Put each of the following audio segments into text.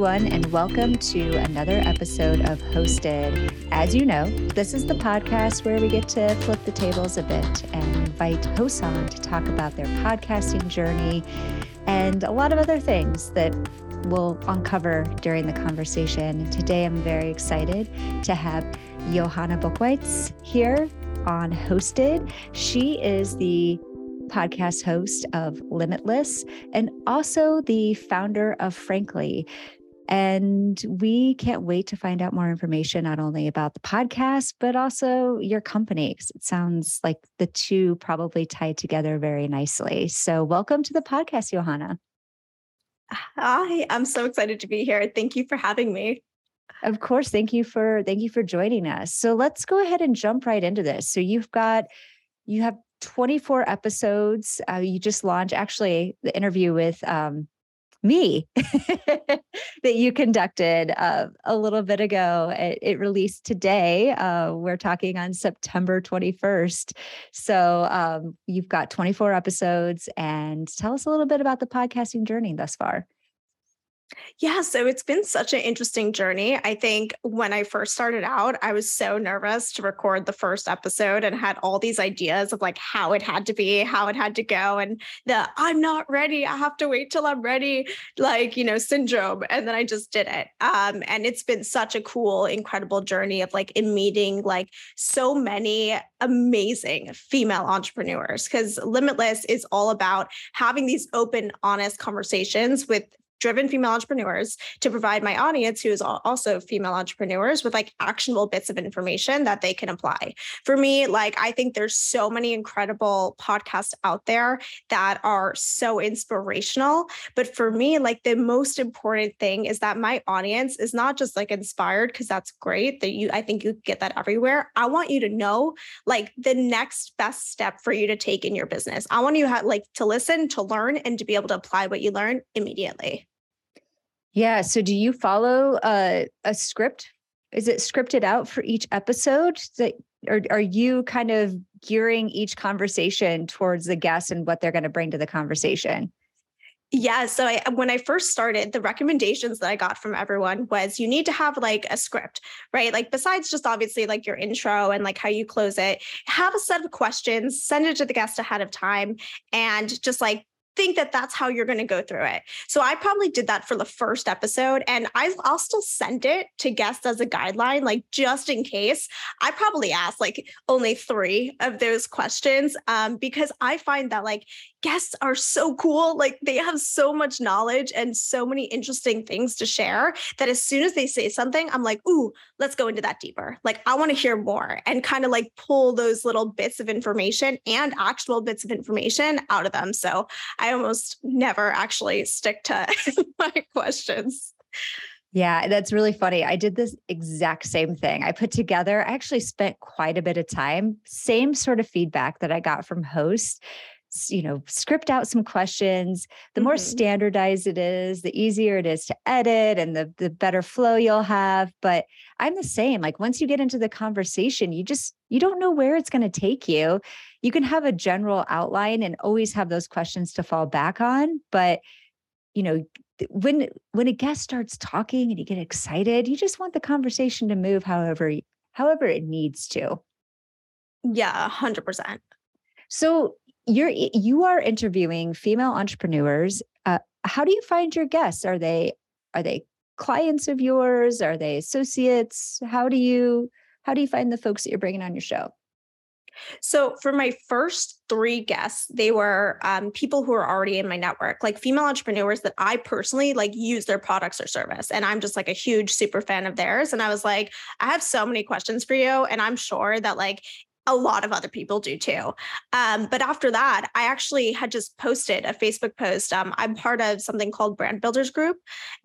everyone, and welcome to another episode of Hosted. As you know, this is the podcast where we get to flip the tables a bit and invite hosts on to talk about their podcasting journey and a lot of other things that we'll uncover during the conversation. Today, I'm very excited to have Johanna Buchweitz here on Hosted. She is the podcast host of Limitless and also the founder of Frankly. And we can't wait to find out more information, not only about the podcast, but also your company. It sounds like the two probably tied together very nicely. So, welcome to the podcast, Johanna. Hi, I'm so excited to be here. Thank you for having me. Of course, thank you for thank you for joining us. So let's go ahead and jump right into this. So you've got you have 24 episodes. Uh, you just launched actually the interview with um, me that you conducted uh, a little bit ago. It, it released today. Uh, we're talking on September 21st. So um, you've got 24 episodes, and tell us a little bit about the podcasting journey thus far. Yeah, so it's been such an interesting journey. I think when I first started out, I was so nervous to record the first episode and had all these ideas of like how it had to be, how it had to go, and the I'm not ready, I have to wait till I'm ready, like, you know, syndrome. And then I just did it. Um, and it's been such a cool, incredible journey of like in meeting like so many amazing female entrepreneurs because Limitless is all about having these open, honest conversations with driven female entrepreneurs to provide my audience who is also female entrepreneurs with like actionable bits of information that they can apply. For me like i think there's so many incredible podcasts out there that are so inspirational but for me like the most important thing is that my audience is not just like inspired because that's great that you i think you get that everywhere. I want you to know like the next best step for you to take in your business. I want you to like to listen to learn and to be able to apply what you learn immediately yeah. So do you follow a, a script? Is it scripted out for each episode? That or are you kind of gearing each conversation towards the guest and what they're going to bring to the conversation? Yeah. So I, when I first started, the recommendations that I got from everyone was you need to have like a script, right? Like besides just obviously like your intro and like how you close it, have a set of questions, send it to the guest ahead of time, and just like think that that's how you're going to go through it. So I probably did that for the first episode and I, will still send it to guests as a guideline, like just in case. I probably asked like only three of those questions um, because I find that like guests are so cool. Like they have so much knowledge and so many interesting things to share that as soon as they say something, I'm like, ooh, let's go into that deeper. Like I want to hear more and kind of like pull those little bits of information and actual bits of information out of them. So I almost never actually stick to my questions. Yeah, that's really funny. I did this exact same thing. I put together, I actually spent quite a bit of time, same sort of feedback that I got from hosts you know script out some questions. The more mm-hmm. standardized it is the easier it is to edit and the the better flow you'll have but i'm the same like once you get into the conversation you just you don't know where it's going to take you. You can have a general outline and always have those questions to fall back on but you know when when a guest starts talking and you get excited you just want the conversation to move however however it needs to. Yeah 100% so you're you are interviewing female entrepreneurs. Uh, how do you find your guests? Are they are they clients of yours? Are they associates? How do you how do you find the folks that you're bringing on your show? So for my first three guests, they were um, people who are already in my network, like female entrepreneurs that I personally like use their products or service, and I'm just like a huge super fan of theirs. And I was like, I have so many questions for you, and I'm sure that like a lot of other people do too. Um, but after that, I actually had just posted a Facebook post. Um, I'm part of something called Brand Builders Group,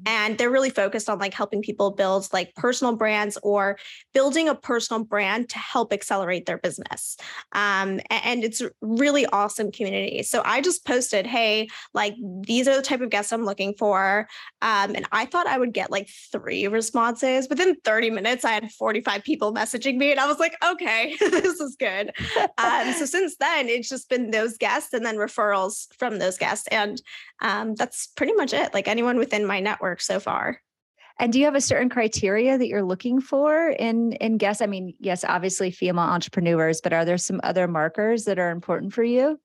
and they're really focused on like helping people build like personal brands or building a personal brand to help accelerate their business. Um, and it's really awesome community. So I just posted, hey, like these are the type of guests I'm looking for. Um, and I thought I would get like three responses. Within 30 minutes, I had 45 people messaging me, and I was like, okay, this is good. Um, so since then, it's just been those guests and then referrals from those guests. And um, that's pretty much it. Like anyone within my network so far. And do you have a certain criteria that you're looking for in in guests? I mean, yes, obviously female entrepreneurs, but are there some other markers that are important for you?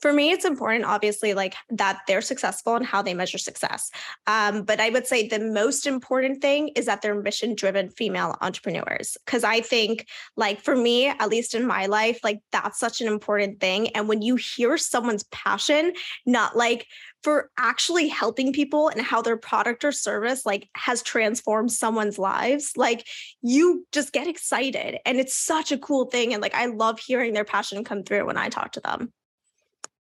For me, it's important, obviously, like that they're successful and how they measure success. Um, but I would say the most important thing is that they're mission driven female entrepreneurs. Cause I think, like, for me, at least in my life, like that's such an important thing. And when you hear someone's passion, not like, for actually helping people and how their product or service like has transformed someone's lives like you just get excited and it's such a cool thing and like i love hearing their passion come through when i talk to them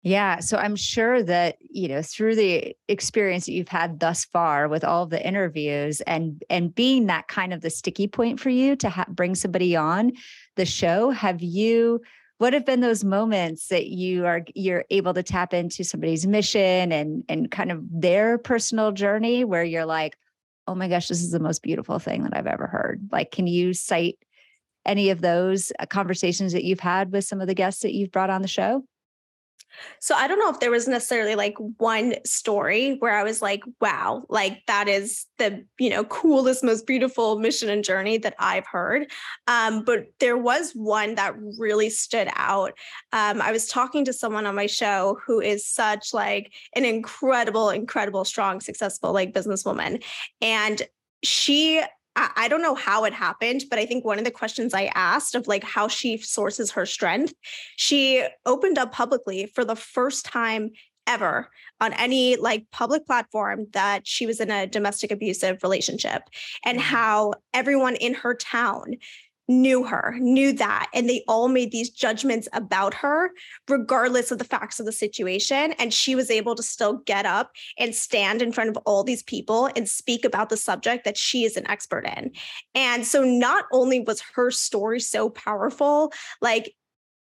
yeah. So I'm sure that, you know, through the experience that you've had thus far with all of the interviews and and being that kind of the sticky point for you to ha- bring somebody on the show, have you what have been those moments that you are you're able to tap into somebody's mission and and kind of their personal journey where you're like, "Oh my gosh, this is the most beautiful thing that I've ever heard." Like can you cite any of those uh, conversations that you've had with some of the guests that you've brought on the show? So I don't know if there was necessarily like one story where I was like, wow, like that is the, you know, coolest, most beautiful mission and journey that I've heard. Um, but there was one that really stood out. Um, I was talking to someone on my show who is such like an incredible, incredible, strong, successful like businesswoman. And she I don't know how it happened, but I think one of the questions I asked of like how she sources her strength, she opened up publicly for the first time ever on any like public platform that she was in a domestic abusive relationship and mm-hmm. how everyone in her town knew her, knew that, and they all made these judgments about her, regardless of the facts of the situation. And she was able to still get up and stand in front of all these people and speak about the subject that she is an expert in. And so, not only was her story so powerful, like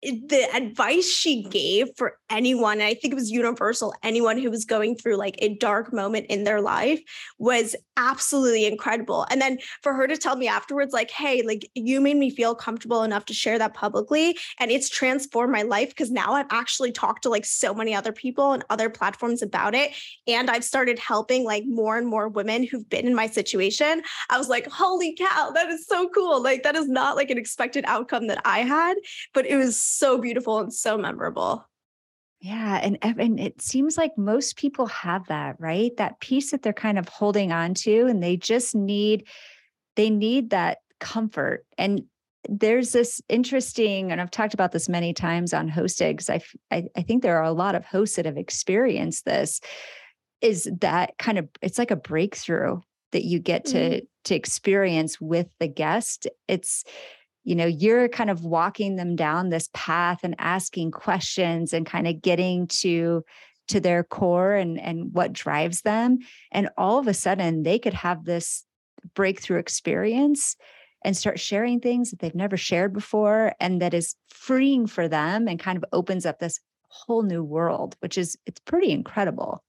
the advice she gave for anyone, I think it was universal, anyone who was going through like a dark moment in their life was absolutely incredible. And then for her to tell me afterwards, like, hey, like you made me feel comfortable enough to share that publicly. And it's transformed my life because now I've actually talked to like so many other people and other platforms about it. And I've started helping like more and more women who've been in my situation. I was like, holy cow, that is so cool. Like, that is not like an expected outcome that I had, but it was so beautiful and so memorable. Yeah. And, and it seems like most people have that, right? That piece that they're kind of holding on to and they just need, they need that comfort. And there's this interesting, and I've talked about this many times on because I, I, I think there are a lot of hosts that have experienced this is that kind of it's like a breakthrough that you get to mm-hmm. to experience with the guest it's you know you're kind of walking them down this path and asking questions and kind of getting to to their core and and what drives them and all of a sudden they could have this breakthrough experience and start sharing things that they've never shared before and that is freeing for them and kind of opens up this whole new world which is it's pretty incredible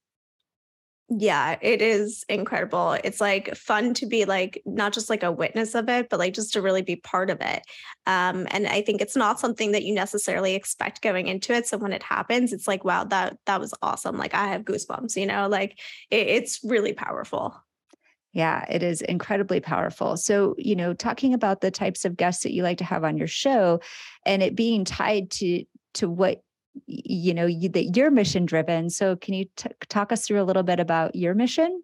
yeah, it is incredible. It's like fun to be like not just like a witness of it, but like just to really be part of it. Um, and I think it's not something that you necessarily expect going into it. So when it happens, it's like, wow, that that was awesome. Like I have goosebumps, you know, like it, it's really powerful. Yeah, it is incredibly powerful. So, you know, talking about the types of guests that you like to have on your show and it being tied to to what you know you, that you're mission driven so can you t- talk us through a little bit about your mission?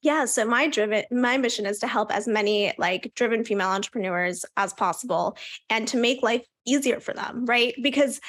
Yeah so my driven my mission is to help as many like driven female entrepreneurs as possible and to make life easier for them right? Because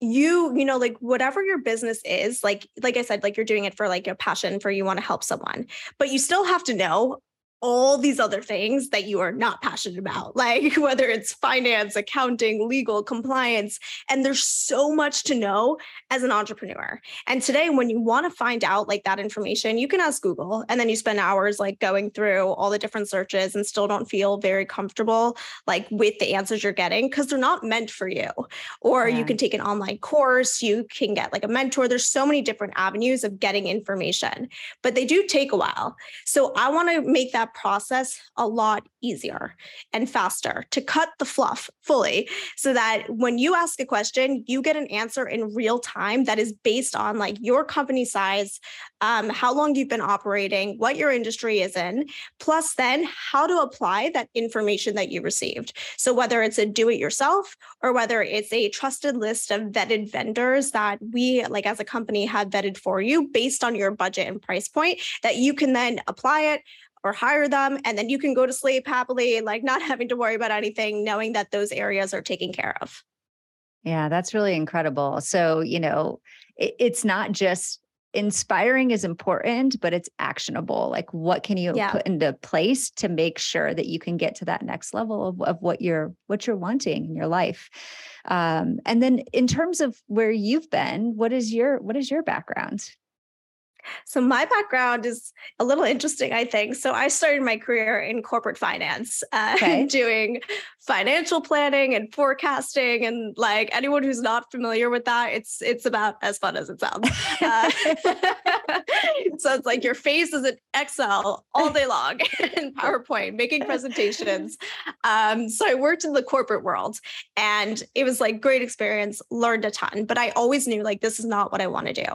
you you know like whatever your business is like like i said like you're doing it for like a passion for you want to help someone but you still have to know all these other things that you are not passionate about, like whether it's finance, accounting, legal, compliance. And there's so much to know as an entrepreneur. And today, when you want to find out like that information, you can ask Google and then you spend hours like going through all the different searches and still don't feel very comfortable like with the answers you're getting because they're not meant for you. Or yeah. you can take an online course, you can get like a mentor. There's so many different avenues of getting information, but they do take a while. So I want to make that that process a lot easier and faster to cut the fluff fully so that when you ask a question, you get an answer in real time that is based on like your company size, um, how long you've been operating, what your industry is in, plus then how to apply that information that you received. So whether it's a do it yourself or whether it's a trusted list of vetted vendors that we like as a company have vetted for you based on your budget and price point that you can then apply it or hire them and then you can go to sleep happily like not having to worry about anything knowing that those areas are taken care of. Yeah that's really incredible. So you know it, it's not just inspiring is important but it's actionable. Like what can you yeah. put into place to make sure that you can get to that next level of, of what you're what you're wanting in your life? Um, and then in terms of where you've been what is your what is your background so my background is a little interesting, I think. So I started my career in corporate finance, uh, okay. doing financial planning and forecasting, and like anyone who's not familiar with that, it's it's about as fun as it sounds. Uh, so it's like your face is in Excel all day long in PowerPoint, making presentations. Um, so I worked in the corporate world, and it was like great experience. Learned a ton, but I always knew like this is not what I want to do.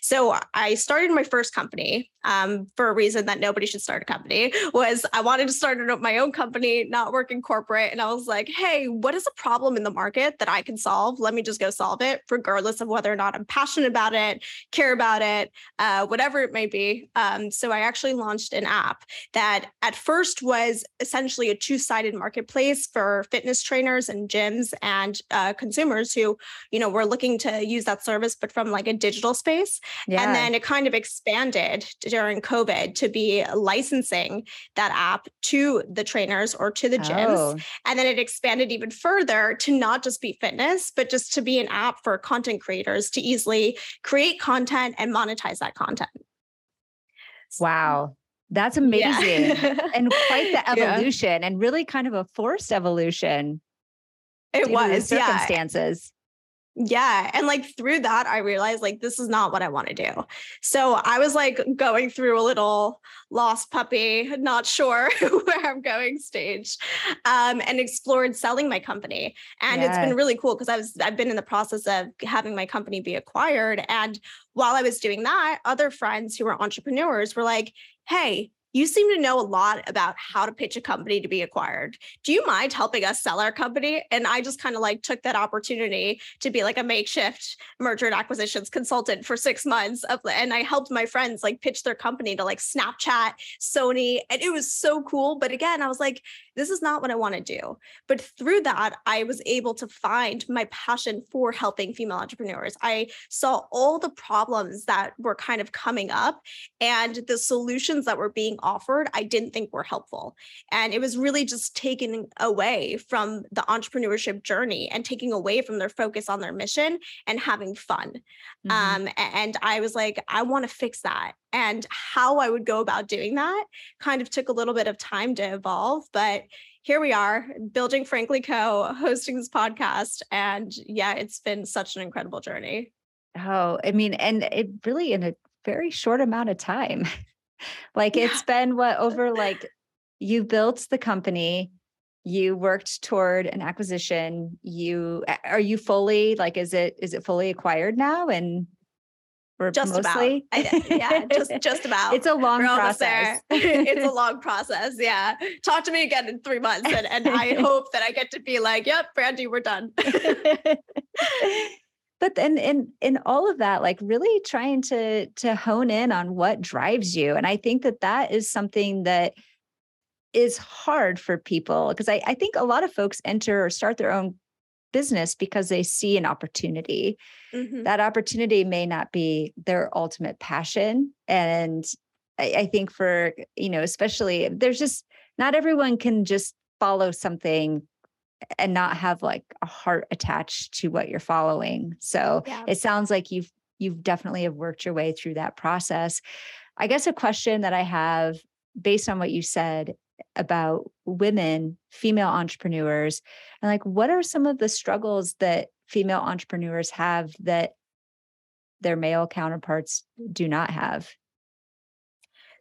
So I started my first company um, for a reason that nobody should start a company was I wanted to start my own company, not work in corporate. And I was like, hey, what is a problem in the market that I can solve? Let me just go solve it, regardless of whether or not I'm passionate about it, care about it, uh, whatever it may be. Um, so I actually launched an app that at first was essentially a two sided marketplace for fitness trainers and gyms and uh, consumers who, you know, were looking to use that service, but from like a digital space. Yeah. And then it kind of expanded during COVID to be licensing that app to the trainers or to the gyms. Oh. And then it expanded even further to not just be fitness, but just to be an app for content creators to easily create content and monetize that content. Wow. That's amazing. Yeah. and quite the evolution yeah. and really kind of a forced evolution. It was circumstances. Yeah. And like through that, I realized like this is not what I want to do. So I was like going through a little lost puppy, not sure where I'm going stage, um, and explored selling my company. And yes. it's been really cool because I was I've been in the process of having my company be acquired. And while I was doing that, other friends who were entrepreneurs were like, hey, you seem to know a lot about how to pitch a company to be acquired. Do you mind helping us sell our company? And I just kind of like took that opportunity to be like a makeshift merger and acquisitions consultant for six months. Of, and I helped my friends like pitch their company to like Snapchat, Sony. And it was so cool. But again, I was like, this is not what I want to do. But through that, I was able to find my passion for helping female entrepreneurs. I saw all the problems that were kind of coming up and the solutions that were being offered, I didn't think were helpful. And it was really just taken away from the entrepreneurship journey and taking away from their focus on their mission and having fun. Mm-hmm. Um, and I was like, I want to fix that and how I would go about doing that kind of took a little bit of time to evolve, but here we are building Frankly Co, hosting this podcast. And yeah, it's been such an incredible journey. Oh, I mean, and it really in a very short amount of time. like yeah. it's been what over like you built the company, you worked toward an acquisition, you are you fully like is it is it fully acquired now and just mostly? about. I, yeah, just just about. It's a long We're process. it's a long process. Yeah. Talk to me again in three months, and, and I hope that I get to be like, "Yep, Brandy, we're done." but then in in all of that, like really trying to to hone in on what drives you, and I think that that is something that is hard for people because I, I think a lot of folks enter or start their own business because they see an opportunity. Mm-hmm. That opportunity may not be their ultimate passion. And I, I think for, you know, especially there's just not everyone can just follow something and not have like a heart attached to what you're following. So yeah. it sounds like you've you've definitely have worked your way through that process. I guess a question that I have based on what you said about women, female entrepreneurs, and like what are some of the struggles that female entrepreneurs have that their male counterparts do not have?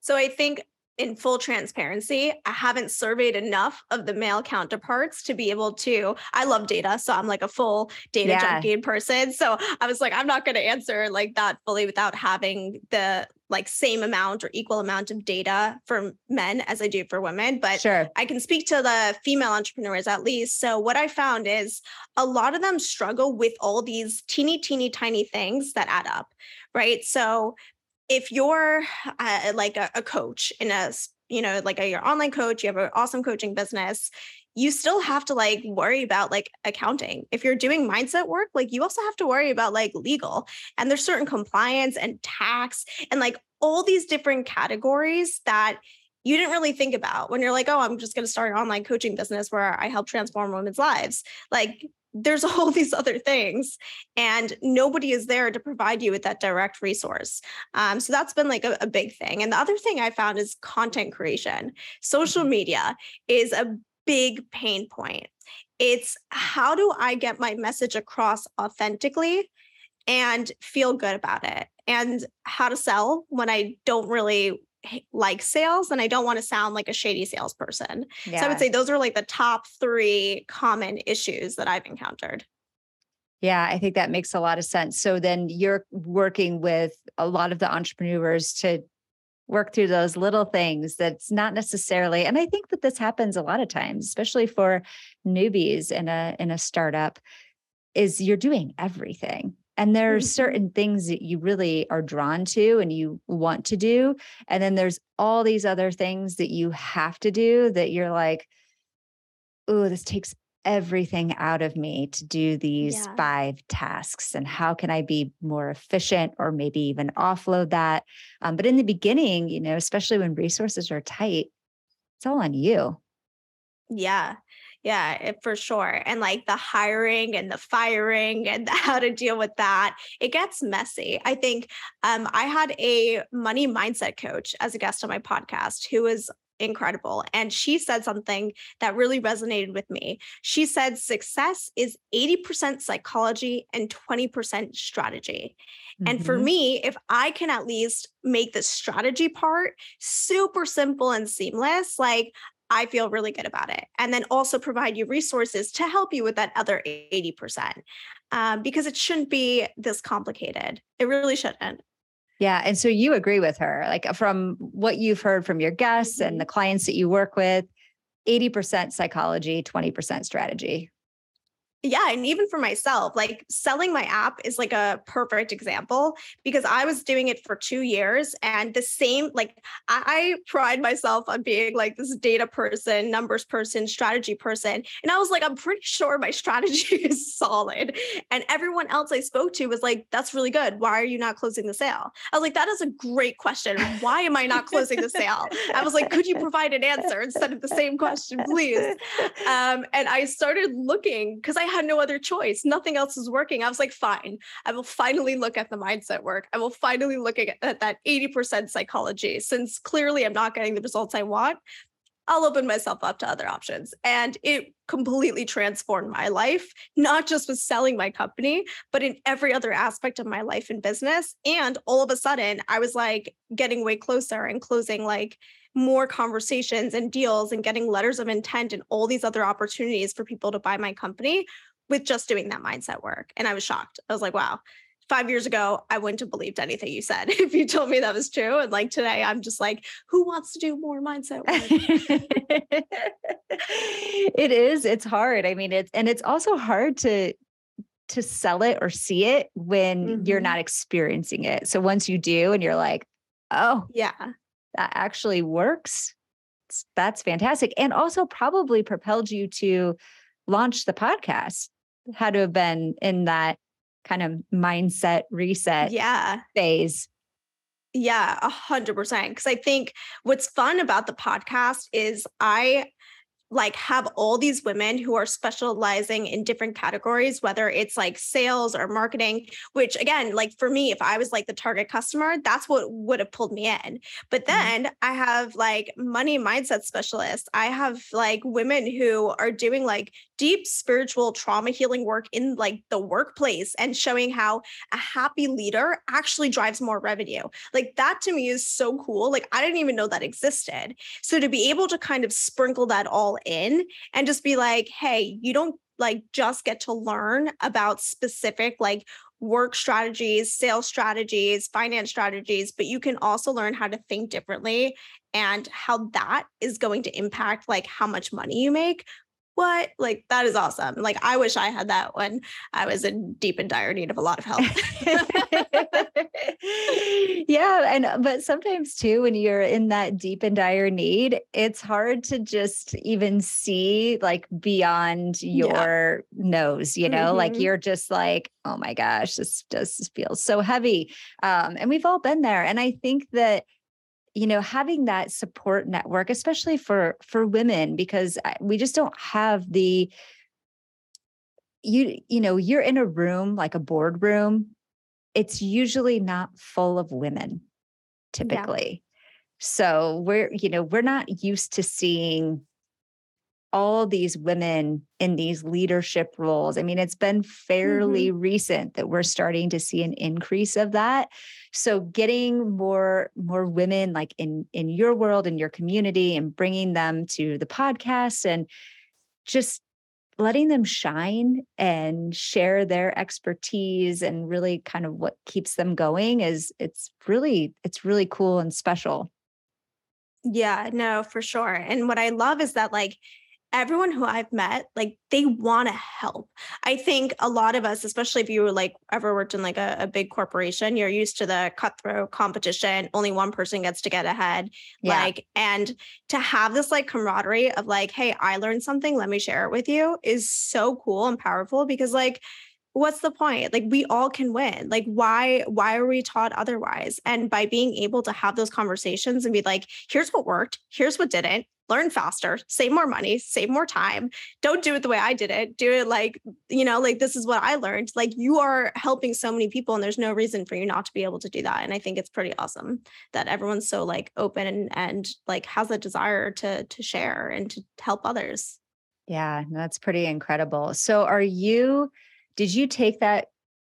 So I think in full transparency, I haven't surveyed enough of the male counterparts to be able to. I love data. So I'm like a full data yeah. junkie person. So I was like, I'm not going to answer like that fully without having the like same amount or equal amount of data for men as I do for women, but sure. I can speak to the female entrepreneurs at least. So what I found is a lot of them struggle with all these teeny, teeny, tiny things that add up, right? So if you're uh, like a, a coach in a you know like a, your online coach you have an awesome coaching business you still have to like worry about like accounting. If you're doing mindset work, like you also have to worry about like legal and there's certain compliance and tax and like all these different categories that you didn't really think about when you're like, oh, I'm just going to start an online coaching business where I help transform women's lives. Like there's all these other things and nobody is there to provide you with that direct resource um, so that's been like a, a, big thing and the other thing i found is content creation social mm-hmm. media is a big pain point. It's how do I get my message across authentically and feel good about it? And how to sell when I don't really like sales and I don't want to sound like a shady salesperson. Yeah. So I would say those are like the top three common issues that I've encountered. Yeah, I think that makes a lot of sense. So then you're working with a lot of the entrepreneurs to work through those little things that's not necessarily and i think that this happens a lot of times especially for newbies in a in a startup is you're doing everything and there are mm-hmm. certain things that you really are drawn to and you want to do and then there's all these other things that you have to do that you're like oh this takes everything out of me to do these yeah. five tasks and how can i be more efficient or maybe even offload that um, but in the beginning you know especially when resources are tight it's all on you yeah yeah it, for sure and like the hiring and the firing and how to deal with that it gets messy i think um, i had a money mindset coach as a guest on my podcast who was incredible. And she said something that really resonated with me. She said, success is 80% psychology and 20% strategy. Mm-hmm. And for mm-hmm. me, if I can at least make the strategy part super simple and seamless, like I feel really good about it. And then also provide you resources to help you with that other 80%. Um, because it shouldn't be this complicated. It really shouldn't. Yeah. And so you agree with her, like from what you've heard from your guests and the mm-hmm. clients that you work with, 80% psychology, 20% strategy yeah and even for myself like selling my app is like a perfect example because i was doing it for two years and the same like I, pride myself on being like this data person numbers person strategy person and i was like i'm pretty sure my strategy is solid and everyone else i spoke to was like that's really good. Why are you not closing the sale? I was like that is a great question. Why am i not closing the sale? I was like could you provide an answer instead of the same question please? Um, and i started looking because i had no other choice. Nothing else is working. I was like, fine, I will finally look at the mindset work. I will finally look at, at that 80% psychology. Since clearly I'm not getting the results I want, I'll open myself up to other options. And it completely transformed my life, not just with selling my company, but in every other aspect of my life and business. And all of a sudden, I was like getting way closer and closing like more conversations and deals and getting letters of intent and all these other opportunities for people to buy my company with just doing that mindset work. And I was shocked. I was like, wow, five years ago, I wouldn't have believed anything you said if you told me that was true. And like today, I'm just like, who wants to do more mindset work? it is. It's hard. I mean, it's, and it's also hard to, to sell it or see it when mm-hmm. you're not experiencing it. So once you do and you're like, oh, yeah, that actually works. That's fantastic. And also probably propelled you to launch the podcast had to have been in that kind of mindset reset yeah. phase. Yeah, a hundred percent. Cause I think what's fun about the podcast is I like have all these women who are specializing in different categories whether it's like sales or marketing which again like for me if i was like the target customer that's what would have pulled me in but mm-hmm. then mm-hmm. i have like money mindset specialists i have like women who are doing like deep spiritual trauma healing work in like the workplace and showing how a happy leader actually drives more revenue. Like that to me is so cool. Like I didn't even know that existed. So to be able to kind of sprinkle that all in and just be like, hey, you don't like just get to learn about specific like work strategies, sales strategies, finance strategies, but you can also learn how to think differently and how that is going to impact like how much money you make what? Like that is awesome. Like i wish i had that when i was in deep and dire need of a lot of help. Yeah and uh, but sometimes too when you're in that deep and dire need it's hard to just even see like beyond your yeah. nose you know? Mm-hmm. like you're just like oh my gosh this does feel so heavy. Um and we've all been there and i think that you know having that support network especially for for women because we just don't have the you you know you're in a room like a boardroom it's usually not full of women typically yeah. so we're you know we're not used to seeing all these women in these leadership roles. I mean, it's been fairly mm-hmm. recent that we're starting to see an increase of that. So getting more more women like in in your world in your community and bringing them to the podcast and just letting them shine and share their expertise and really kind of what keeps them going is it's really it's really cool and special. Yeah, no, for sure. And what I love is that like everyone who I've met, like they want to help. I think a lot of us, especially if you were like ever worked in like a, a, big corporation, you're used to the cutthroat competition. Only one person gets to get ahead. Yeah. Like, and to have this like camaraderie of like, hey, I learned something, let me share it with you is so cool and powerful because like what's the point like we all can win like why why are we taught otherwise and by being able to have those conversations and be like here's what worked here's what didn't learn faster, save more money, save more time. Don't do it the way I did it. Do it like, you know, like this is what I learned. Like you are helping so many people and there's no reason for you not to be able to do that. And I think it's pretty awesome that everyone's so like open and, and like has a desire to to share and to help others. Yeah, that's pretty incredible. So are you did you take that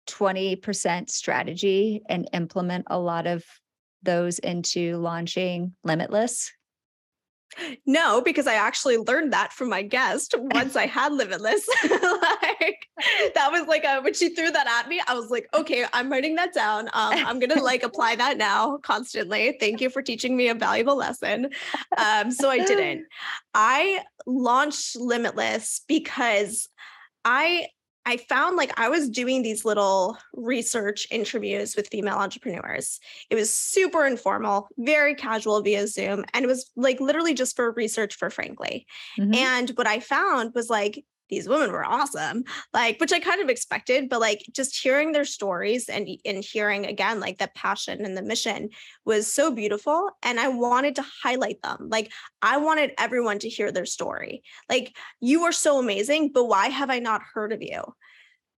20% strategy and implement a lot of those into launching Limitless? No, because I actually learned that from my guest once I had Limitless. like that was like a when she threw that at me, I was like, okay, I'm writing that down. Um, I'm gonna like apply that now constantly. Thank you for teaching me a valuable lesson. Um, so I didn't. I launched Limitless because I I found like I was doing these little research interviews with female entrepreneurs. It was super informal, very casual via Zoom, and it was like literally just for research for Frankly. Mm-hmm. And what I found was like these women were awesome like which i kind of expected but like just hearing their stories and and hearing again like the passion and the mission was so beautiful and i wanted to highlight them like i wanted everyone to hear their story. Like you are so amazing but why have i not heard of you?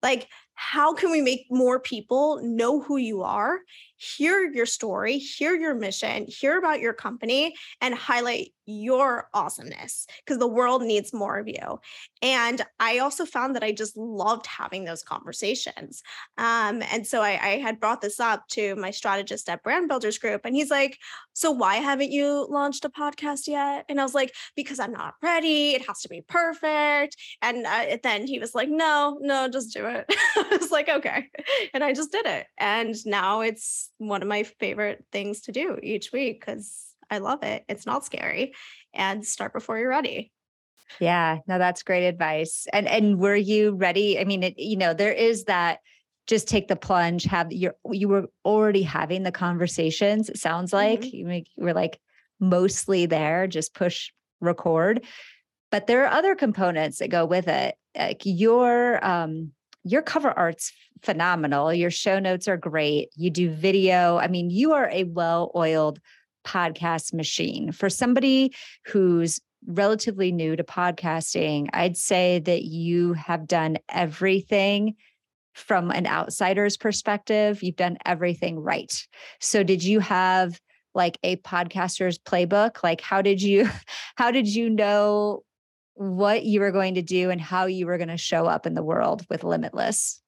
Like how can we make more people know who you are hear your story hear your mission hear about your company and highlight your awesomeness because the world needs more of you. And I also found that I just loved having those conversations. Um, and so I, I, had brought this up to my strategist at Brand Builders Group, and he's like, So why haven't you launched a podcast yet? And I was like, Because I'm not ready. It has to be perfect. And uh, then he was like, No, no, just do it. I was like, Okay. And I just did it. And now it's one of my favorite things to do each week because I love it. It's not scary. And start before you're ready. Yeah, no, that's great advice. And and were you ready? I mean, it, you know, there is that just take the plunge, have your you were already having the conversations, it sounds like. Mm-hmm. You were like mostly there, just push record. But there are other components that go with it. Like your um your cover art's phenomenal. Your show notes are great. You do video. I mean, you are a well-oiled podcast machine. For somebody who's relatively new to podcasting, I'd say that you have done everything from an outsider's perspective. You've done everything right. So, did you have like a podcaster's playbook? Like, how did you, how did you know what you were going to do and how you were going to show up in the world with Limitless.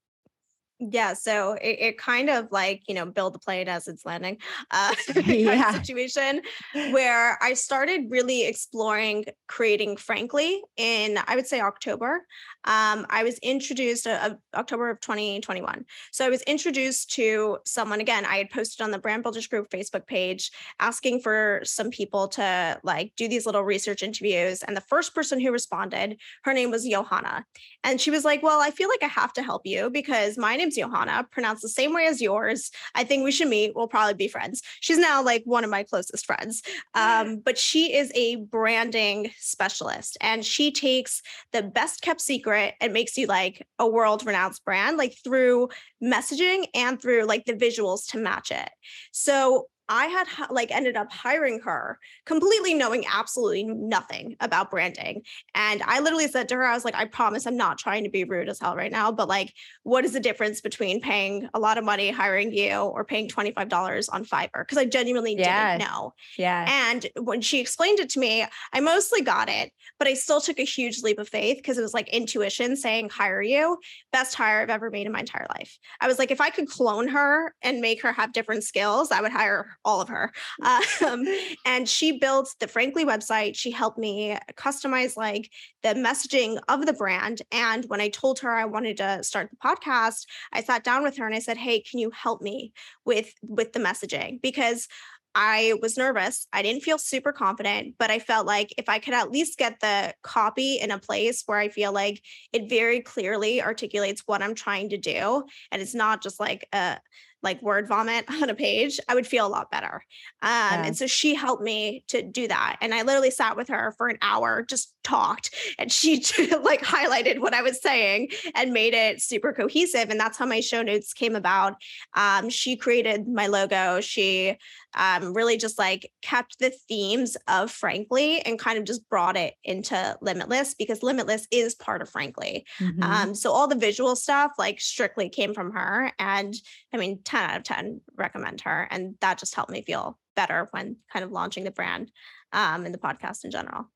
Yeah, so it, it, kind of like you know build the plane as it's landing, uh, yeah. situation where I started really exploring creating. Frankly, in I would say October, um, I was introduced uh, October of 2021. So I was introduced to someone again. I had posted on the Brand Builders Group Facebook page asking for some people to like do these little research interviews. And the first person who responded, her name was Johanna. And she was like, Well, I feel like I have to help you because my name's Johanna, pronounced the same way as yours. I think we should meet. We'll probably be friends. She's now like one of my closest friends. Um, but she is a branding specialist and she takes the best kept secret secret and makes you like a world renowned brand, like through messaging and through like the visuals to match it. So I had like ended up hiring her completely knowing absolutely nothing about branding. And I literally said to her, I was like, I promise I'm not trying to be rude as hell right now, but like, what is the difference between paying a lot of money hiring you or paying $25 on Fiverr? Because I genuinely didn't know. Yeah. And when she explained it to me, I mostly got it, but I still took a huge leap of faith because it was like intuition saying, hire you, best hire I've ever made in my entire life. I was like, if I could clone her and make her have different skills, I would hire all of her. Um, and she built the Frankly website. She helped me customize like the messaging of the brand. And when I told her I wanted to start the podcast, I sat down with her and I said, "Hey, can you help me with with the messaging?" Because I was nervous. I didn't feel super confident, but I felt like if I could at least get the copy in a place where I feel like it very clearly articulates what I'm trying to do and it's not just like a like word vomit on a page, I would feel a lot better. Um, yeah. And so she helped me to do that. And I literally sat with her for an hour, just talked, and she like highlighted what I was saying and made it super cohesive. And that's how my show notes came about. Um, she created my logo. She um, really just like kept the themes of Frankly and kind of just brought it into Limitless because Limitless is part of Frankly. Mm-hmm. Um, so all the visual stuff like strictly came from her. And I mean, 10 out of 10 recommend her. And that just helped me feel better when kind of launching the brand um, and the podcast in general.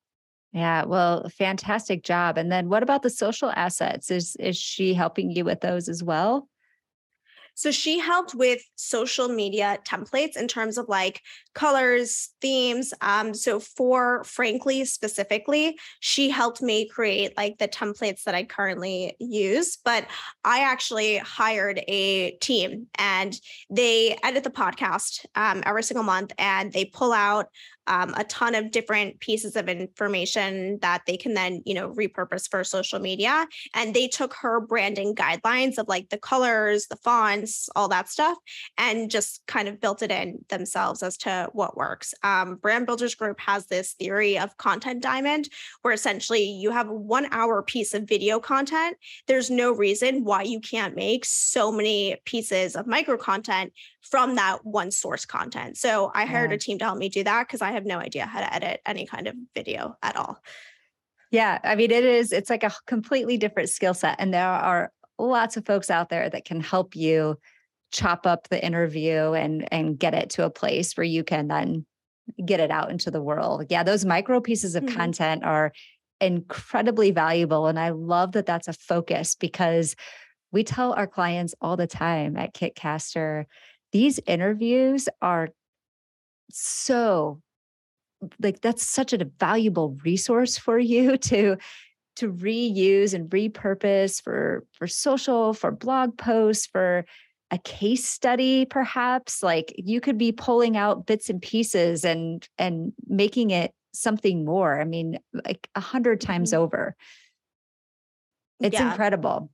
Yeah, well, fantastic job. And then what about the social assets? Is is she helping you with those as well? So she helped with social media templates in terms of like colors, themes. Um, so for Frankly specifically, she helped me create like the templates that I currently use. But I actually hired a team and they edit the podcast um, every single month and they pull out um, a ton of different pieces of information that they can then you know repurpose for social media. And they took her branding guidelines of like the colors the fonts all that stuff and just kind of built it in themselves as to what works. Um, brand builders group has this theory of content diamond where essentially you have one hour piece of video content. There's no reason why you can't make so many pieces of micro content from that one source content. So I hired yeah. a team to help me do that because I have no idea how to edit any kind of video at all. Yeah, I mean it is it's like a completely different skill set and there are lots of folks out there that can help you chop up the interview and and get it to a place where you can then get it out into the world. Yeah, those micro pieces of mm-hmm. content are incredibly valuable and I love that that's a focus because we tell our clients all the time at Kitcaster these interviews are so like that's such a valuable resource for you to to reuse and repurpose for for social for blog posts for a case study perhaps like you could be pulling out bits and pieces and and making it something more i mean like a hundred times mm-hmm. over it's yeah. incredible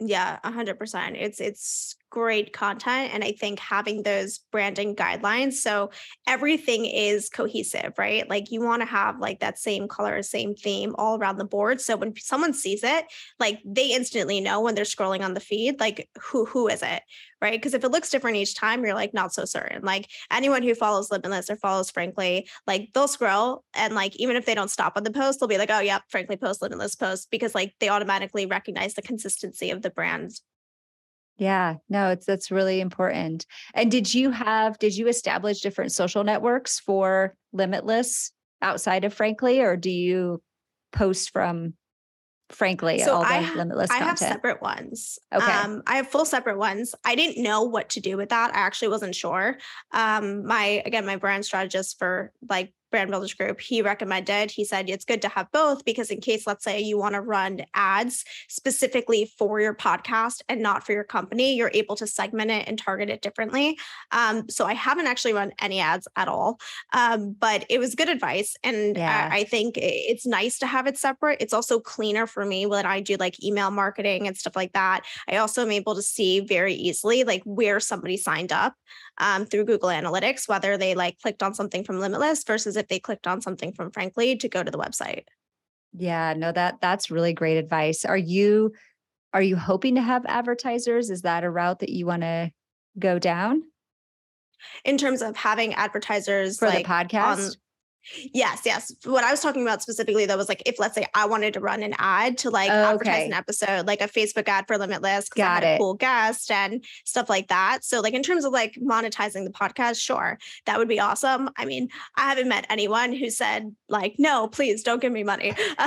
yeah, a hundred percent. It's it's great content. And I think having those branding guidelines, so everything is cohesive, right? Like you want to have like that same color, same theme all around the board. So when someone sees it, like they instantly know when they're scrolling on the feed, like who who is it? Right. Because if it looks different each time, you're like not so certain. Like anyone who follows Limitless or follows Frankly, like they'll scroll and like even if they don't stop on the post, they'll be like, oh yeah, Frankly post, Limitless post, because like they automatically recognize the consistency of the brands yeah, no, it's that's really important. And did you have did you establish different social networks for Limitless outside of Frankly or do you post from frankly So all the I ha- limitless I have separate ones. Okay. Um, I have full separate ones. I didn't know what to do with that. I actually wasn't sure. Um, my again, my brand strategist for like brand builders group, he recommended, he said it's good to have both because in case, let's say you want to run ads specifically for your podcast and not for your company, you're able to segment it and target it differently. Um, so I haven't actually run any ads at all. Um, but it was good advice. And Yeah. I, I think it's nice to have it separate. It's also cleaner for me when I do like email marketing and stuff like that. I also am able to see very easily like where somebody signed up um, through Google Analytics, whether they like clicked on something from Limitless versus if they clicked on something from Frankly to go to the website. Yeah, no, that that's really great advice. Are you are you hoping to have advertisers? Is that a route that you want to go down In terms of having advertisers for like the podcast? on Yes, yes. What I was talking about specifically though was like if let's say I wanted to run an ad to like Oh, advertise okay. an episode, like a Facebook ad for Limitless, because I Got had it. a cool guest and stuff like that. So like in terms of like monetizing the podcast, sure, that would be awesome. I mean, I haven't met anyone who said like, no, please don't give me money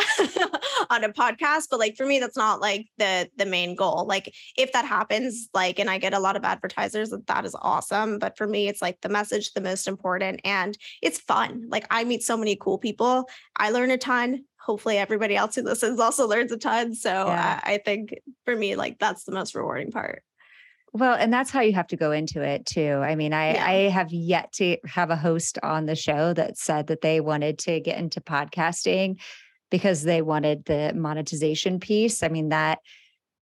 on a podcast. But like for me, that's not like the the main goal. Like if that happens, like and I get a lot of advertisers, that is awesome. But for me, it's like the message the most important and it's fun. Like I meet so many cool people. I learn a ton. Hopefully, everybody else who listens also learns a ton. So Yeah. I, I think for me, like that's the most rewarding part. Well, and that's how you have to go into it too. I mean, I Yeah. I have yet to have a host on the show that said that they wanted to get into podcasting because they wanted the monetization piece. I mean, that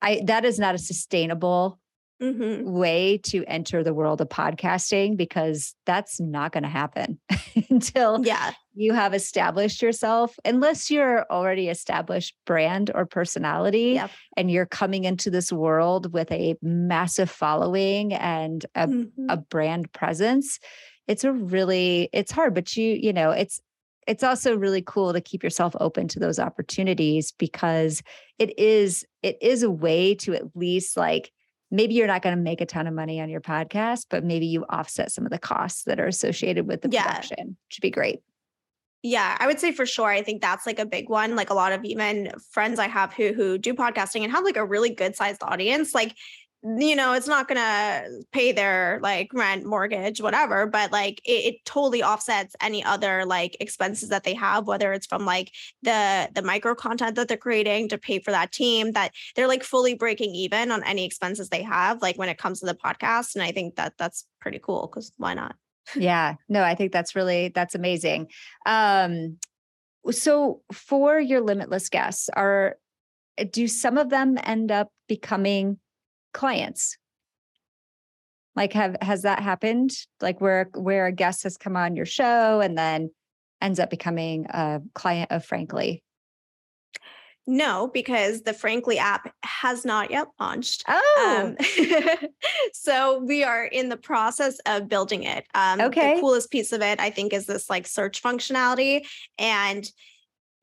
I that is not a sustainable Mhm. way to enter the world of podcasting because that's not going to happen until Yeah. you have established yourself unless you're already established brand or personality Yep. and you're coming into this world with a massive following and a, Mhm. a brand presence it's a really it's hard but you you know it's it's also really cool to keep yourself open to those opportunities because it is it is a way to at least like maybe you're not going to make a ton of money on your podcast but maybe you offset some of the costs that are associated with the Yeah. production which would be great Yeah, I would say for sure. I think that's like a big one. Like a lot of even friends I have who who do podcasting and have like a really good sized audience. Like, you know, it's not gonna pay their like rent, mortgage, whatever, but like it, it totally offsets any other like expenses that they have, whether it's from like the the micro content that they're creating to pay for that team, that they're like fully breaking even on any expenses they have, like when it comes to the podcast. And I think that that's pretty cool because why not? yeah no i think that's really that's amazing um so for your limitless guests are do some of them end up becoming clients like have has that happened like where where a guest has come on your show and then ends up becoming a client of frankly No, because the Frankly app has not yet launched. oh Um, so we are in the process of building it. Um, Okay. The coolest piece of it, I think, is this like search functionality. And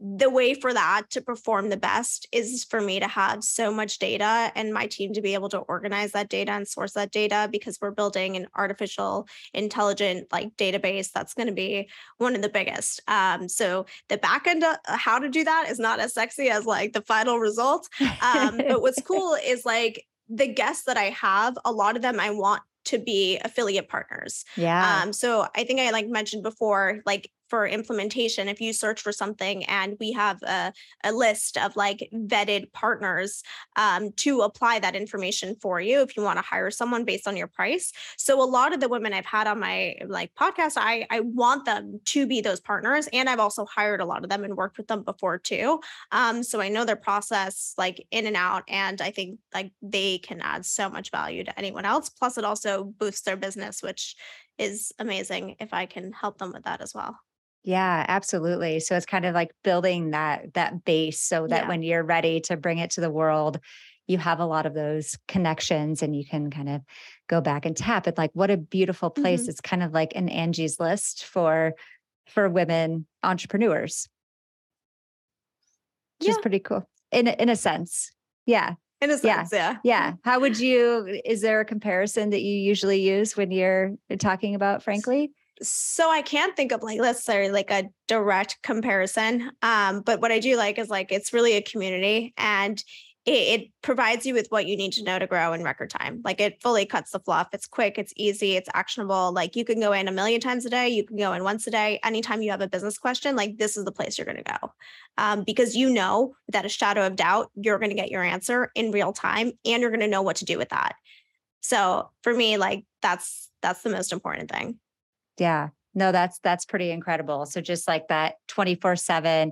the way for that to perform the best is for me to have so much data and my team to be able to organize that data and source that data because we're building an artificial intelligent like database that's going to be one of the biggest. Um, so the back end of how to do that is not as sexy as like the final result. Um, but what's cool is like the guests that I have, a lot of them I want to be affiliate partners. yeah. Um, so I think I like mentioned before, like for implementation, if you search for something and we have a, a list of like vetted partners um, to apply that information for you if you want to hire someone based on your price. So a lot of the women I've had on my like podcast, I I want them to be those partners. And I've also hired a lot of them and worked with them before too. Um, so I know their process like in and out. And I think like they can add so much value to anyone else. Plus it also boosts their business, which is amazing if I can help them with that as well. Yeah, absolutely. So it's kind of like building that that base so that Yeah. when you're ready to bring it to the world, you have a lot of those connections and you can kind of go back and tap it like what a beautiful place. Mhm. It's kind of like an Angie's list for for women entrepreneurs. Which is pretty cool. In a- in a sense. Yeah. In a Yeah. sense, yeah. Yeah. How would you is there a comparison that you usually use when you're talking about frankly? So I can't think of like let's say like a direct comparison. Um, but what I do like is like it's really a community and it, it, provides you with what you need to know to grow in record time. Like it fully cuts the fluff. It's quick, it's easy, it's actionable. Like you can go in a million times a day, you can go in once a day. Anytime you have a business question, like this is the place you're going to go. Um, because you know that a shadow of doubt, you're going to get your answer in real time and you're going to know what to do with that. So for me, like that's that's the most important thing. Yeah. No, that's that's pretty incredible. So just like that 24/7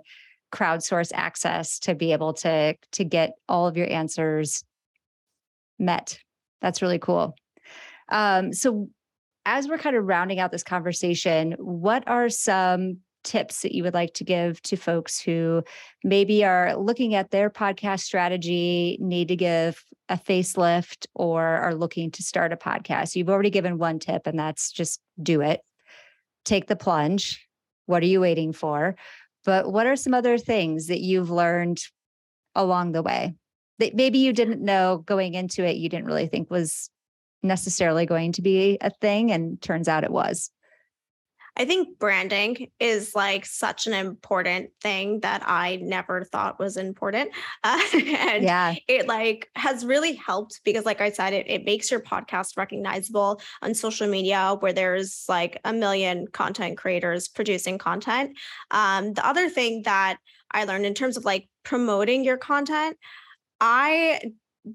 crowdsource access to be able to to get all of your answers met. That's really cool. Um, so as we're kind of rounding out this conversation, what are some tips that you would like to give to folks who maybe are looking at their podcast strategy, need to give a facelift, or are looking to start a podcast? You've already given one tip, and that's just do it. Take the plunge. What are you waiting for? But what are some other things that you've learned along the way that maybe you didn't know going into it, you didn't really think was necessarily going to be a thing, and turns out it was? I think branding is like such an important thing that I never thought was important. Uh, and yeah. it like has really helped because like I said, it, it makes your podcast recognizable on social media where there's like a million content creators producing content. Um, the other thing that I learned in terms of like promoting your content, I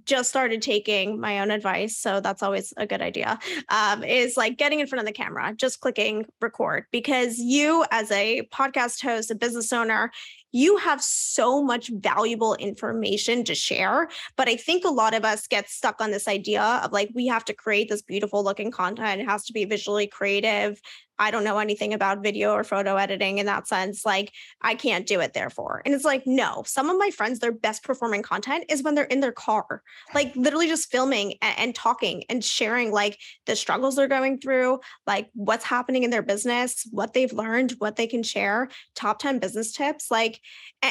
just started taking my own advice so that's always a good idea um, is like getting in front of the camera just clicking record because you as a podcast host a business owner you have so much valuable information to share but i think a lot of us get stuck on this idea of like we have to create this beautiful looking content it has to be visually creative I don't know anything about video or photo editing in that sense. Like, I can't do it, therefore. And it's like, no, some of my friends, their best performing content is when they're in their car, like literally just filming and, and talking and sharing like the struggles they're going through, like what's happening in their business, what they've learned, what they can share, top 10 business tips. Like,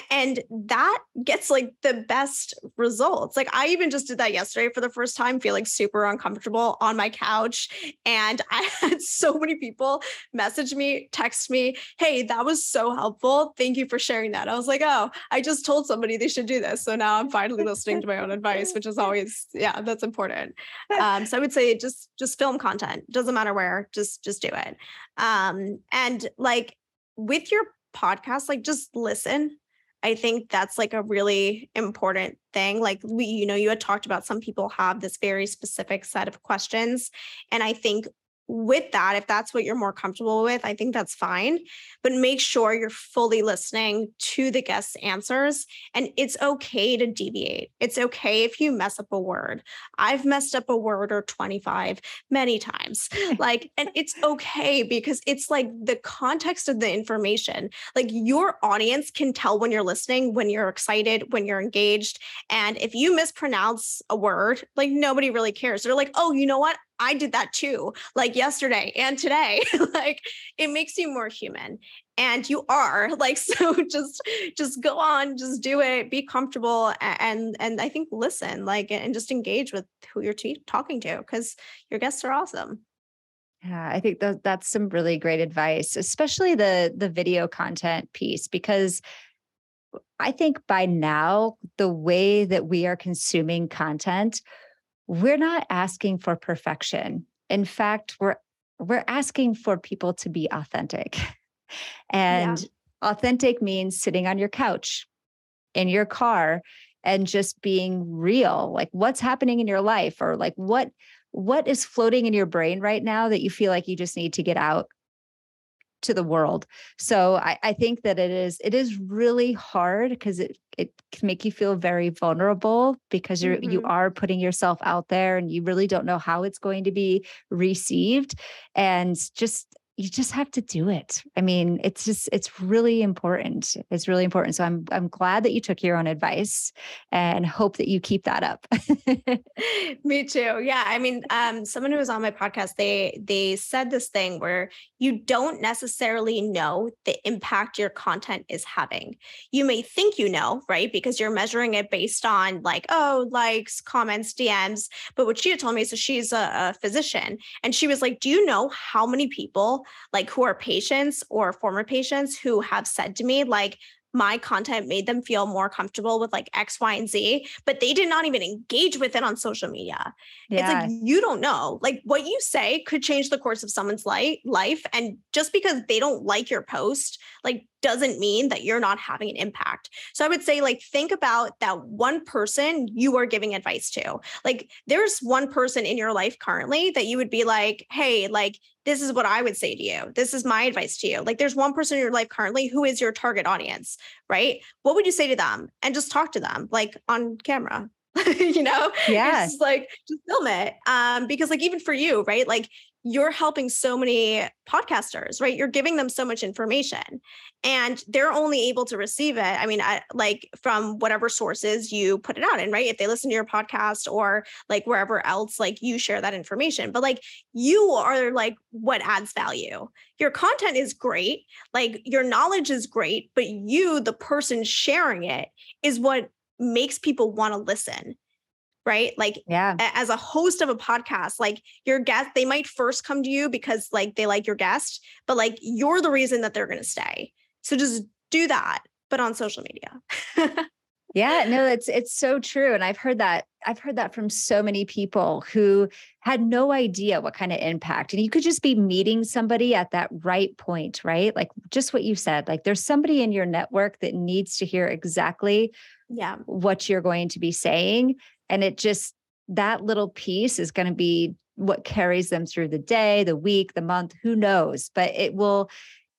and that gets like the best results. Like, I even just did that yesterday for the first time, feeling super uncomfortable on my couch. And I had so many people message me, text me, hey, that was so helpful. Thank you for sharing that. I was like, oh, I just told somebody they should do this. So now I'm finally listening to my own advice, which is always, yeah, that's important. Um, so I would say just just film content. Doesn't matter where, just just do it. Um, and like with your podcast, like just listen. I think that's like a really important thing. Like we, you know, you had talked about some people have this very specific set of questions. And I think with that, if that's what you're more comfortable with, I think that's fine. But make sure you're fully listening to the guest's answers. And it's okay to deviate. It's okay if you mess up a word. I've messed up a word or 25 many times. Like, and it's okay because it's like the context of the information. Like, your audience can tell when you're listening, when you're excited, when you're engaged. And if you mispronounce a word, like, nobody really cares. They're like, oh, you know what? I did that too, like yesterday and today. like it makes you more human. And you are like so just just go on, just do it, be comfortable and and I think listen, like and just engage with who you're t- talking to because your guests are awesome. Yeah, I think that that's some really great advice, especially the the video content piece because I think by now the way that we are consuming content we're not asking for perfection. In fact, we're we're asking for people to be authentic. And yeah. authentic means sitting on your couch, in your car and just being real. Like what's happening in your life or like what what is floating in your brain right now that you feel like you just need to get out to the world. So I, I think that it is it is really hard because it it can make you feel very vulnerable because you're mm-hmm. you are putting yourself out there and you really don't know how it's going to be received. And just you just have to do it. I mean, it's just it's really important. It's really important. So I'm I'm glad that you took your own advice and hope that you keep that up. Me too. Yeah. I mean, um, someone who was on my podcast, they they said this thing where you don't necessarily know the impact your content is having. You may think you know, right? Because you're measuring it based on like, oh, likes, comments, DMs. But what she had told me, so she's a, a physician, and she was like, Do you know how many people people like who are patients or former patients who have said to me like my content made them feel more comfortable with like X, Y, and Z, but they did not even engage with it on social media. Yeah. It's like you don't know. Like what you say could change the course of someone's life life. And just because they don't like your post, like doesn't mean that you're not having an impact. So I would say, like, think about that one person you are giving advice to. Like, there's one person in your life currently that you would be like, hey, like, this is what I would say to you. This is my advice to you. Like, there's one person in your life currently who is your target audience, right? What would you say to them? And just talk to them, like on camera. you know, yeah, like just film it. Um, because like even for you, right? Like you're helping so many podcasters, right? You're giving them so much information and they're only able to receive it. I mean, I, like from whatever sources you put it out in, right? If they listen to your podcast or like wherever else, like you share that information, but like you are like what adds value. Your content is great, like your knowledge is great, but you, the person sharing it, is what makes people want to listen right? Like yeah. as a host of a podcast, like your guest, they might first come to you because like they like your guest, but like you're the reason that they're going to stay. So just do that, but on social media. yeah, no, it's it's so true and I've heard that I've heard that from so many people who had no idea what kind of impact. And you could just be meeting somebody at that right point, right? Like just what you said, like there's somebody in your network that needs to hear exactly yeah what you're going to be saying and it just, that little piece is going to be what carries them through the day, the week, the month, who knows? But it will,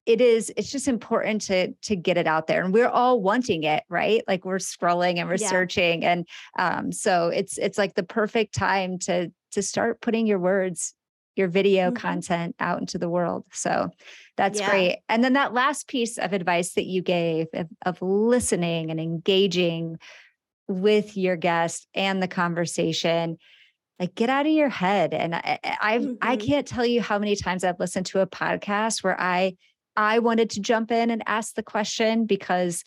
it is it's just important to to get it out there and we're all wanting it right like we're scrolling and we're yeah. searching and um so it's it's like the perfect time to to start putting your words your video mm-hmm. content out into the world so that's yeah. great and then that last piece of advice that you gave of, of listening and engaging with your guest and the conversation like get out of your head and i i, mm-hmm. I can't tell you how many times i've listened to a podcast where i i wanted to jump in and ask the question because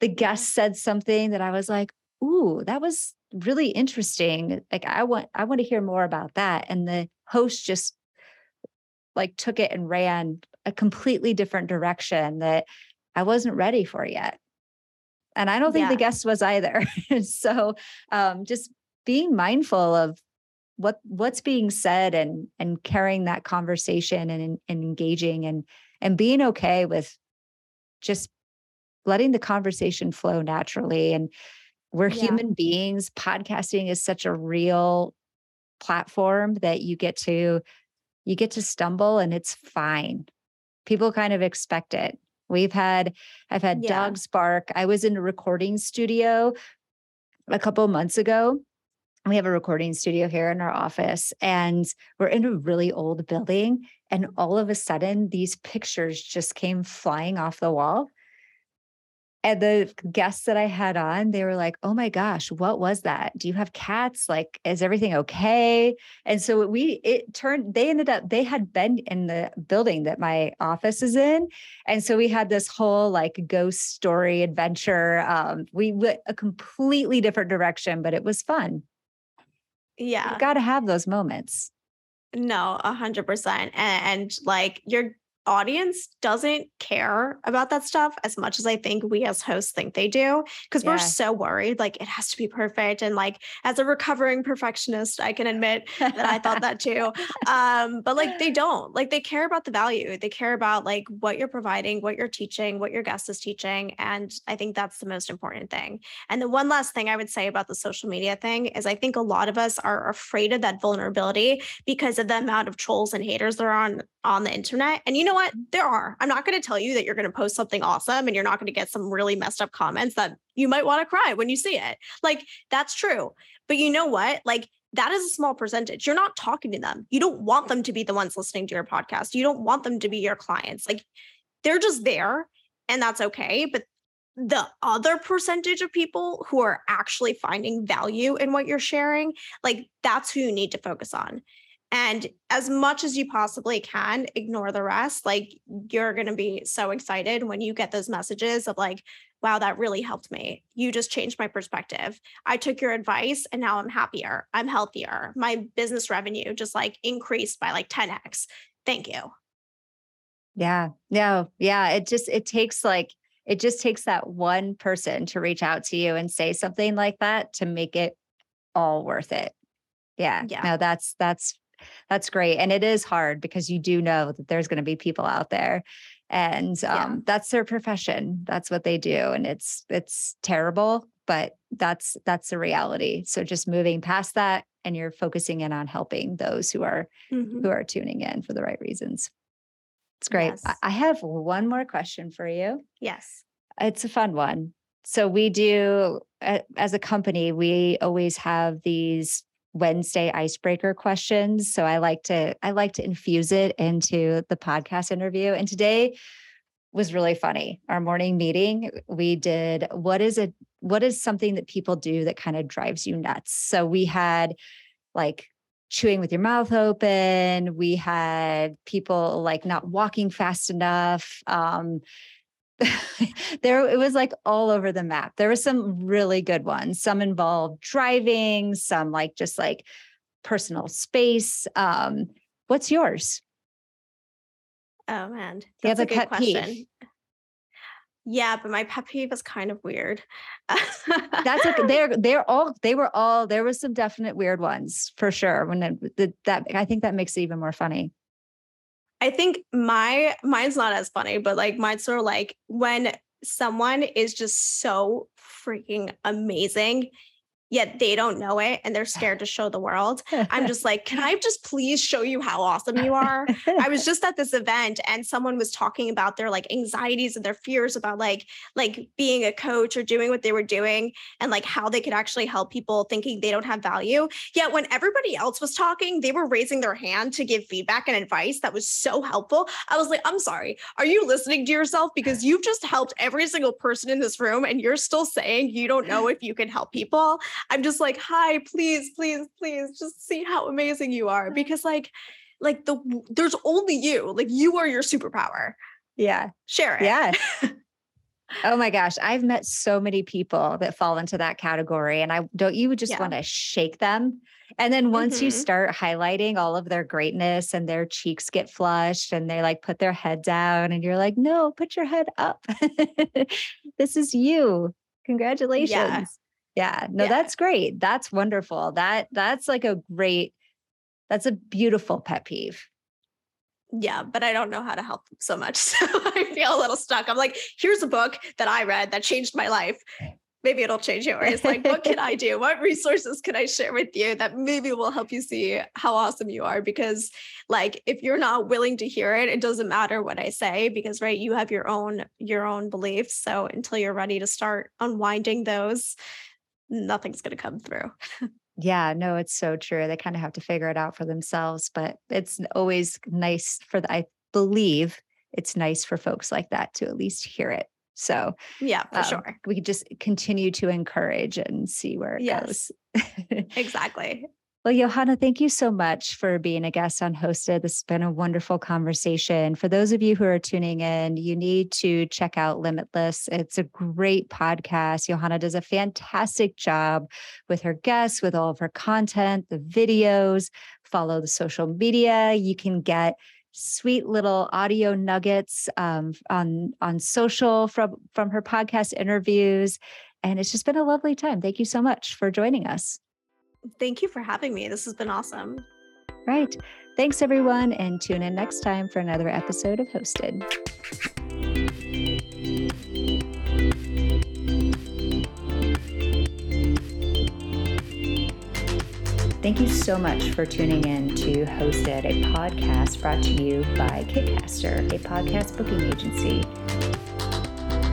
the guest said something that i was like ooh that was really interesting. Like i want i want to hear more about that and the host just like took it and ran a completely different direction that i wasn't ready for yet and I don't think yeah. the guest was either. so um, just being mindful of what what's being said and and carrying that conversation and, and engaging and and being okay with just letting the conversation flow naturally and we're yeah. human beings podcasting is such a real platform that you get to you get to stumble and it's fine people kind of expect it We've had, I've had yeah. dogs bark. I was in a recording studio a couple months ago. We have a recording studio here in our office, and we're in a really old building. And all of a sudden, these pictures just came flying off the wall and the guests that I had on, they were like, "Oh my gosh, what was that? Do you have cats? Like, is everything okay?" And so we it turned. They ended up they had been in the building that my office is in, and so we had this whole like ghost story adventure. Um, we went a completely different direction, but it was fun. Yeah, got to have those moments. No, a hundred percent. And like you're audience doesn't care about that stuff as much as I think we as hosts think they do because yeah. we're so worried like it has to be perfect and like as a recovering perfectionist I can admit that I thought that too. Um but like they don't like they care about the value they care about like what you're providing what you're teaching what your guest is teaching and I think that's the most important thing. And the one last thing I would say about the social media thing is I think a lot of us are afraid of that vulnerability because of the amount of trolls and haters that are on on the internet. And you know know what? There are. I'm not going to tell you that you're going to post something awesome and you're not going to get some really messed up comments that you might want to cry when you see it. Like, that's true. But you know what? Like, that is a small percentage. You're not talking to them. You don't want them to be the ones listening to your podcast. You don't want them to be your clients. Like, they're just there and that's okay. But the other percentage of people who are actually finding value in what you're sharing, like, that's who you need to focus on. And as much as you possibly can, ignore the rest. Like you're going to be so excited when you get those messages of like, wow, that really helped me. You just changed my perspective. I took your advice and now I'm happier. I'm healthier. My business revenue just like increased by like 10x. Thank you. Yeah. No, yeah. It just, it takes like, it just takes that one person to reach out to you and say something like that to make it all worth it. Yeah. Yeah. No, that's, that's, that's great. And it is hard because you do know that there's going to be people out there and um, Yeah. that's their profession. That's what they do. And it's, it's terrible, but that's, that's the reality. So just moving past that and you're focusing in on helping those who are Mhm. who are tuning in for the right reasons. It's great. Yes. I have one more question for you. Yes. It's a fun one. So we do as a company, we always have these Wednesday icebreaker questions. So I like to I like to infuse it into the podcast interview. And today was really funny. Our morning meeting, we did what is a what is something that people do that kind of drives you nuts. So we had like chewing with your mouth open. We had people like not walking fast enough. Um, there it was like all over the map. There were some really good ones. Some involved driving, some like just like personal space. Um, what's yours? Oh man, Do you have that's a good pet peeve? question. Yeah, but my pet peeve is kind of weird. That's okay. They're they're all they were all there was some definite weird ones for sure. When it, the, that I think that makes it even more funny. I think my mine's not as funny, but like mine's sort of like when someone is just so freaking amazing, yet they don't know it and they're scared to show the world. I'm just like, can I just please show you how awesome you are? I was just at this event and someone was talking about their like anxieties and their fears about like like being a coach or doing what they were doing and like how they could actually help people thinking they don't have value. Yet when everybody else was talking, they were raising their hand to give feedback and advice that was so helpful. I was like, I'm sorry. Are you listening to yourself because you've just helped every single person in this room and you're still saying you don't know if you can help people? I'm just like, "Hi, please, please, please just see how amazing you are because like like the there's only you. Like you are your superpower. yeah. Share it. Yeah. oh my gosh. I've met so many people that fall into that category. And I don't you just Yeah. want to shake them. And then once you Mhm. start highlighting all of their greatness and their cheeks get flushed and they like put their head down and you're like, no, put your head up. this is you. Congratulations. Yeah. No, Yeah. that's great. That's wonderful. That that's like a great, that's a beautiful pet peeve. Yeah, but I don't know how to help them so much. So I feel a little stuck. I'm like, here's a book that I read that changed my life. Maybe it'll change yours. Like, what can I do? What resources can I share with you that maybe will help you see how awesome you are? Because, like, if you're not willing to hear it, it doesn't matter what I say because, right, you have your own your own beliefs. So until you're ready to start unwinding those, nothing's going to come through. Yeah, no, it's so true. They kind of have to figure it out for themselves, but it's always nice for the, I believe it's nice for folks like that to at least hear it. So Yeah, for um, sure. we could just continue to encourage and see where it Yes. goes. Exactly. Well, Johanna, thank you so much for being a guest on Hosted. This has been a wonderful conversation. For those of you who are tuning in, you need to check out Limitless. It's a great podcast. Johanna does a fantastic job with her guests, with all of her content, the videos. Follow the social media. You can get sweet little audio nuggets um, on on social from from her podcast interviews and it's just been a lovely time thank you so much for joining us Thank you for having me. This has been awesome. Right. Thanks, everyone, and tune in next time for another episode of Hosted. Thank you so much for tuning in to Hosted, a podcast brought to you by Kitcaster, a podcast booking agency.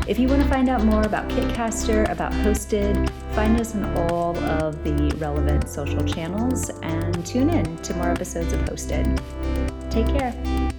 If you want to find out more about Kitcaster, about Hosted, find us on all of the relevant social channels and tune in to more episodes of Hosted. Take care.